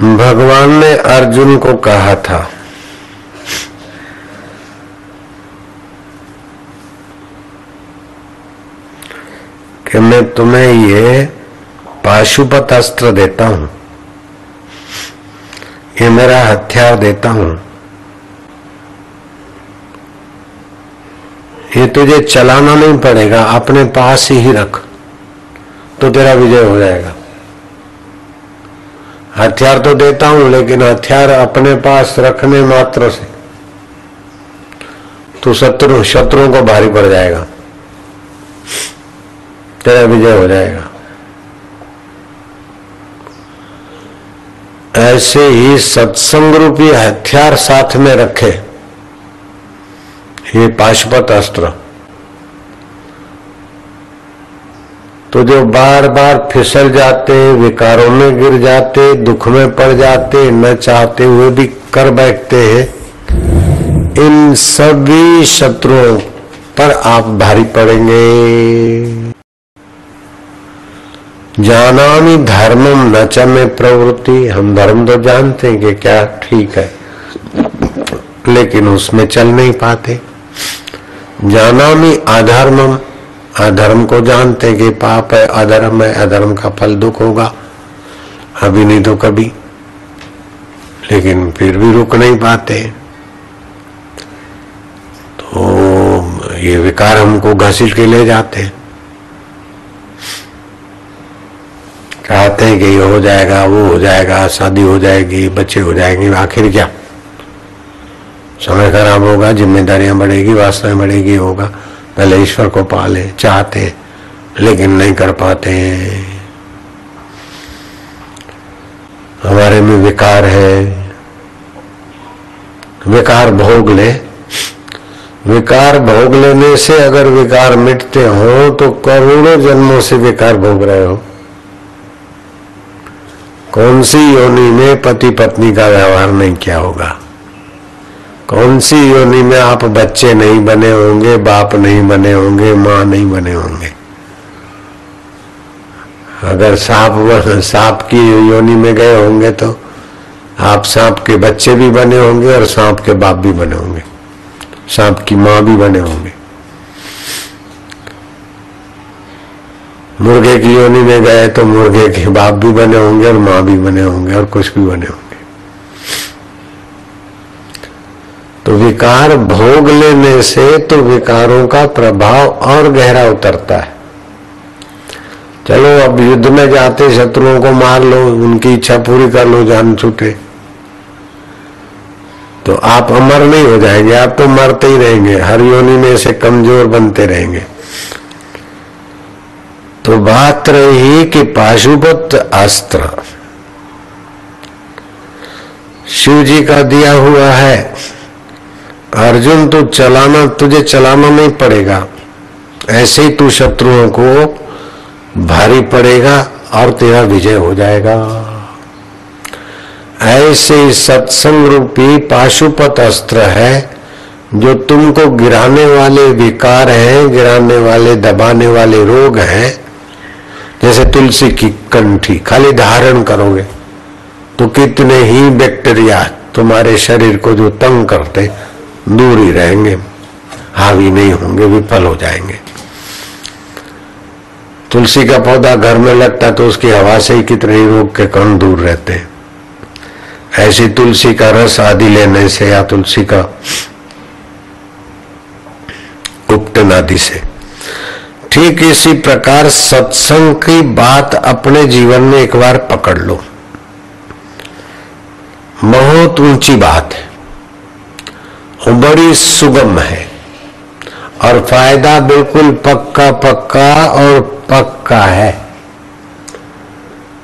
भगवान ने अर्जुन को कहा था। कि मैं तुम्हें ये पाशुपत अस्त्र देता हूँ। ये मेरा हथियार देता हूँ। ये तुझे चलाना नहीं पड़ेगा, अपने पास ही रख तो तेरा विजय हो जाएगा। हथियार तो देता हूँ, लेकिन हथियार अपने पास रखने मात्र से तो शत्रु, शत्रुओं को भारी पड़ जाएगा। तेरा विजय हो जाएगा। ऐसे ही सत्संग रूपी हथियार साथ में रखे। ये पाशुपत अस्त्र। तो जो बार बार फिसल जाते, विकारों में गिर जाते, दुख में पड़ जाते, न चाहते हुए भी कर बैठते हैं, इन सभी शत्रुओं पर आप भारी पड़ेंगे। जानामी धर्मम न च में प्रवृत्ति, हम धर्म तो जानते हैं कि क्या ठीक है, लेकिन उसमें चल नहीं पाते। जानामी अधर्मम अधर्म को जानते कि पाप है, अधर्म है, अधर्म का फल दुख होगा। अभी नहीं तो कभी। लेकिन फिर भी रुक नहीं पाते। तो ये विकार हमको घसीट के ले जाते हैं। चाहते हैं कि ये हो जाएगा, वो हो जाएगा, शादी हो जाएगी, बच्चे हो जाएँगे, आखिर क्या? समय खराब होगा, जिम्मेदारियाँ बढ़ेगी, वासनाएँ बढ़ेगी, होगा। पहले ईश्वर को पाले, चाहते, लेकिन नहीं कर पाते हमारे में विकार है। विकार भोग ले। विकार भोग लेने से अगर विकार मिटते हो तो करोड़ों जन्मों से विकार भोग रहे हो। कौन सी योनि में पति पत्नी का व्यवहार नहीं किया होगा? कौन सी योनि में आप बच्चे नहीं बने होंगे, बाप नहीं बने होंगे, माँ नहीं बने होंगे? अगर सांप सांप की योनि में गए होंगे तो आप सांप के बच्चे भी बने होंगे और सांप के बाप भी बने होंगे। सांप की माँ भी बने होंगे। मुर्गे की योनि में गए तो मुर्गे के बाप भी बने होंगे और माँ भी बने होंगे और कुछ भी बने होंगे। तो विकार भोग लेने से तो विकारों का प्रभाव और गहरा उतरता है। चलो, अब युद्ध में जाते, शत्रुओं को मार लो, उनकी इच्छा पूरी कर लो, जान छूटे। तो आप अमर नहीं हो जाएँगे, आप तो मरते ही रहेंगे, हर योनि में से कमज़ोर बनते रहेंगे। तो बात रही कि पाशुपत अस्त्र। शिव जी का दिया हुआ है अर्जुन तो चलाना, तुझे चलाना नहीं पड़ेगा। ऐसे ही तू शत्रुओं को भारी पड़ेगा और तेरा विजय हो जाएगा। ऐसे सत्संग रूपी पाशुपत अस्त्र है, जो तुमको गिराने वाले विकार हैं, गिराने वाले, दबाने वाले रोग हैं। जैसे तुलसी की कंठी, खाली धारण करोगे तो कितने ही बैक्टीरिया तुम्हारे शरीर को जो तंग करते दूर ही रहेंगे, हावी नहीं होंगे, विफल हो जाएँगे। तुलसी का पौधा घर में लगता तो उसकी हवा से ही कितने रोग के कण दूर रहते हैं। ऐसी तुलसी का रस आदि लेने से या तुलसी का उपटन आदि से। ठीक इसी प्रकार सत्संग की बात अपने जीवन में एक बार पकड़ लो। बहुत ऊँची बात है। और बड़ी सुगम है। और फ़ायदा बिल्कुल पक्का पक्का और पक्का है।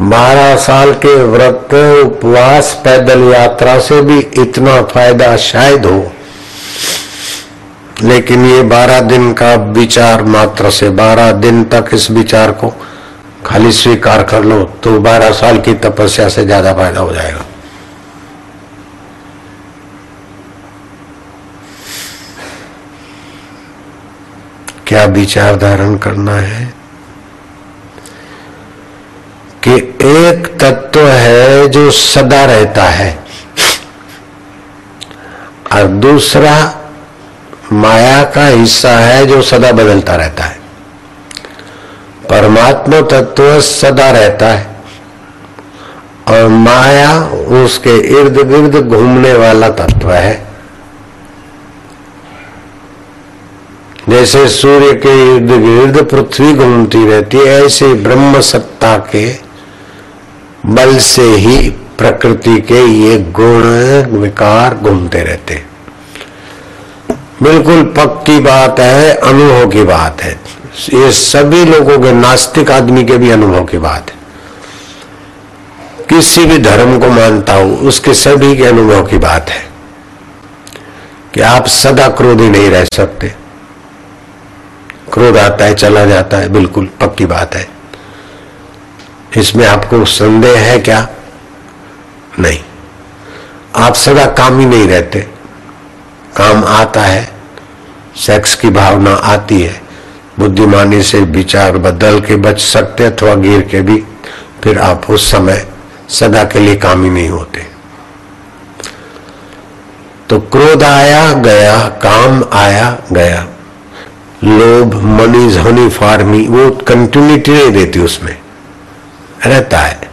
बारह साल के व्रत, उपवास, पैदल यात्रा से भी इतना फ़ायदा शायद हो। लेकिन ये बारह दिन का विचार मात्र से, बारह दिन तक इस विचार को खाली स्वीकार कर लो तो बारह साल की तपस्या से ज़्यादा फ़ायदा हो जाएगा। क्या विचार धारण करना है? कि एक तत्व है जो सदा रहता है और दूसरा माया का हिस्सा है जो सदा बदलता रहता है। परमात्मा तत्व सदा रहता है और माया उसके इर्द गिर्द घूमने वाला तत्व है। जैसे सूर्य के इर्द गिर्द पृथ्वी घूमती रहती है, ऐसे ब्रह्म सत्ता के बल से ही प्रकृति के ये गुण विकार घूमते रहते बिल्कुल पक्की बात है, अनुभव की बात है। ये सभी लोगों के, नास्तिक आदमी के भी अनुभव की बात है। किसी भी धर्म को मानता हूँ, उसके सभी के अनुभव की बात है कि आप सदा क्रोधी नहीं रह सकते। क्रोध आता है, चला जाता है, बिल्कुल पक्की बात है। इसमें आपको संदेह है क्या? नहीं। आप सदा काम ही नहीं रहते। काम आता है, सेक्स की भावना आती है। बुद्धिमानी से विचार बदल के बच सकते अथवा गिर के भी। फिर आप उस समय सदा के लिए काम ही नहीं होते। तो क्रोध आया, गया, काम आया, गया। लोभ मनी हनी फार्मी, वो कंटिन्यूटी नहीं देती उसमें। रहता है,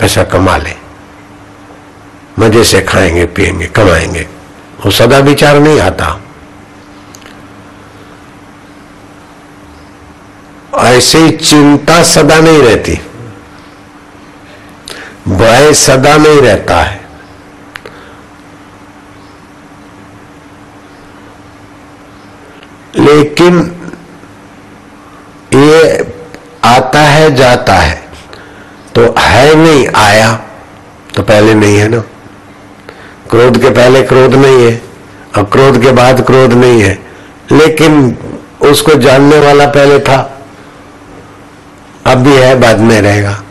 पैसा कमा ले। मज़े से खाएँगे पिएँगे कमाएँगे। वो सदा विचार नहीं आता। ऐसे ही चिंता सदा नहीं रहती। भय सदा नहीं रहता है। लेकिन ये आता है, जाता है। तो है नहीं, आया तो पहले नहीं है ना। क्रोध के पहले क्रोध नहीं है, और क्रोध के बाद क्रोध नहीं है। लेकिन उसको जानने वाला पहले था, अब भी है, बाद में रहेगा।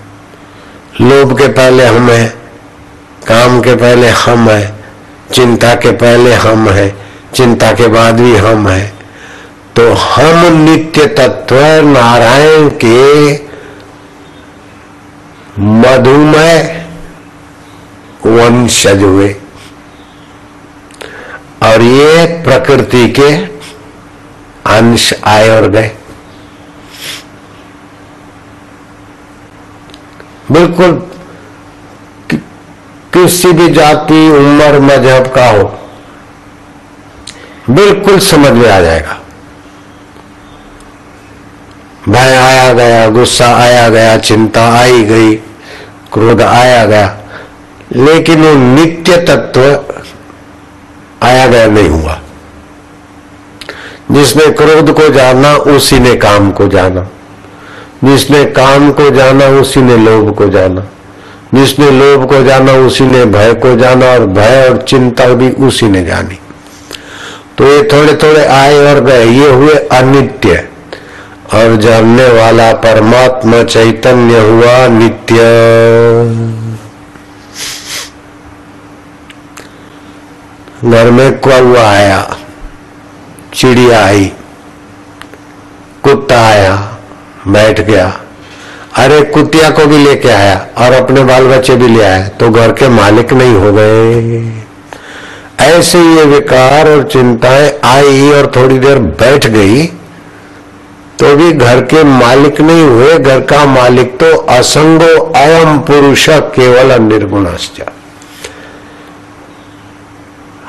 लोभ के पहले हम है, काम के पहले हम है, चिंता के पहले हम है, चिंता के बाद भी हम है। तो हम नित्य तत्व नारायण के मधुमय वंशज हुए। और ये प्रकृति के अंश आए और गए। बिल्कुल कि, किसी भी जाति उम्र मज़हब का हो बिल्कुल समझ में आ जाएगा। भय आया गया, गुस्सा आया गया, चिंता आई गई, क्रोध आया गया, लेकिन वो नित्य तत्व आया गया नहीं हुआ। जिसने क्रोध को जाना, उसी ने काम को जाना। जिसने काम को जाना, उसी ने लोभ को जाना। जिसने लोभ को जाना, उसी ने भय को जाना, और भय और चिंता भी उसी ने जानी। तो ये थोड़े थोड़े आए और गए, ये हुए अनित्य। और जानने वाला परमात्मा चैतन्य हुआ नित्य। घर में कौआ आया, चिड़िया आई, कुत्ता आया, बैठ गया। अरे कुतिया को भी लेके आया और अपने बाल बच्चे भी ले आया तो घर के मालिक नहीं हो गए। ऐसे ये विकार और चिंताएँ आई और थोड़ी देर बैठ गई। तो भी घर के मालिक नहीं हुए, घर का मालिक तो असंगो अयम पुरुष केवल निर्गुणश्च।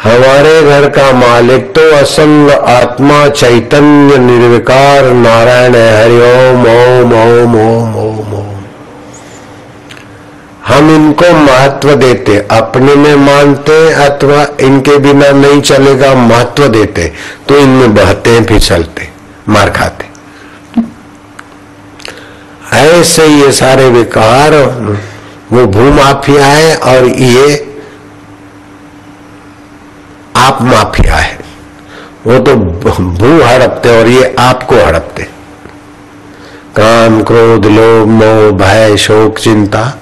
हमारे घर का मालिक तो असंग आत्मा चैतन्य निर्विकार, नारायण है हरिओम ओम ओम ओम ओम ओम हम इनको महत्व देते, अपने में मानते अथवा इनके बिना नहीं चलेगा, महत्व देते तो इनमें बहते फिसलते, मार खाते। ऐसे ये सारे विकार वो भूमाफिया है और ये आप माफिया है। वो तो भू हड़पते और ये आपको हड़पते। काम, क्रोध, लोभ, मोह, भय, शोक, चिंता,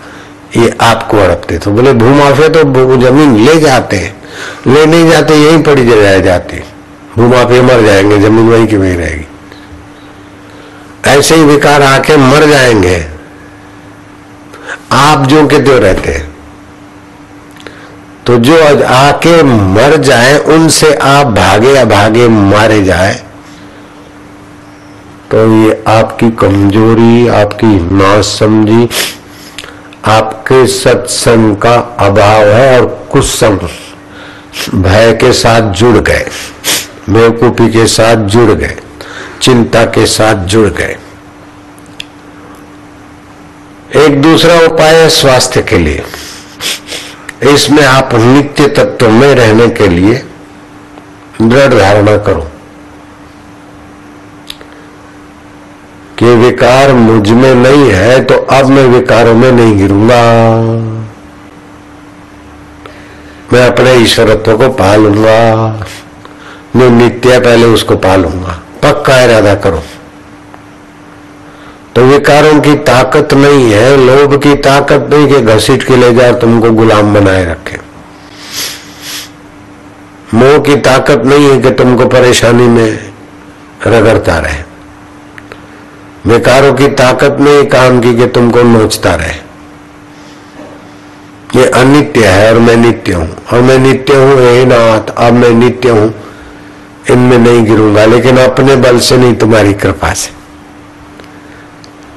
ये आपको हड़पते। तो बोले, भूमाफिया तो ज़मीन ले जाते हैं। ले नहीं जाते, यहीं पड़ी रह जाती। भूमाफिया मर जाएँगे, ज़मीन वहीं की वहीं रहेगी। ऐसे ही विकार आके मर जाएँगे। आप जो के त्यों रहते हैं। तो जो आके मर जाए, उनसे आप भागे या भागे मारे जाए तो ये आपकी कमज़ोरी, आपकी नासमझी, आपके सत्संग का अभाव है और कुसंग भय के साथ जुड़ गए, बेवकूफ़ी के साथ जुड़ गए। चिंता के साथ जुड़ गए। एक दूसरा उपाय है स्वास्थ्य के लिए। इसमें आप नित्य तत्व में रहने के लिए दृढ़ धारणा करो कि विकार मुझमें नहीं है तो अब मैं विकारों में नहीं गिरूँगा। मैं अपने ईश्वरत्व को पालूँगा। मैं नित्य पहले उसको पालूँगा। पक्का इरादा करो। तो विकारों की ताकत नहीं है, लोभ की ताकत नहीं कि घसीट के ले जाए तुमको गुलाम बनाए रखे। मोह की ताकत नहीं है कि तुमको परेशानी में रगड़ता रहे। विकारों की ताकत नहीं काम की कि तुमको नोचता रहे। ये अनित्य है और मैं नित्य हूँ। और मैं नित्य हूँ, हे नाथ, अब मैं नित्य हूँ। इनमें नहीं गिरूँगा, लेकिन अपने बल से नहीं तुम्हारी कृपा से।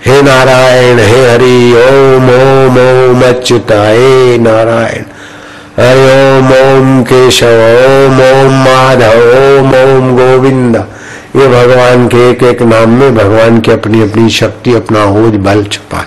हे नारायण, हे हरि, ओम ओम ओम अच्युताए नारायण। हरि ओम ओम, केशव, ओम ओम, माधव, ओम ओम, गोविंद। ये भगवान के एक एक नाम में भगवान की अपनी अपनी शक्ति, अपना होज बल छुपा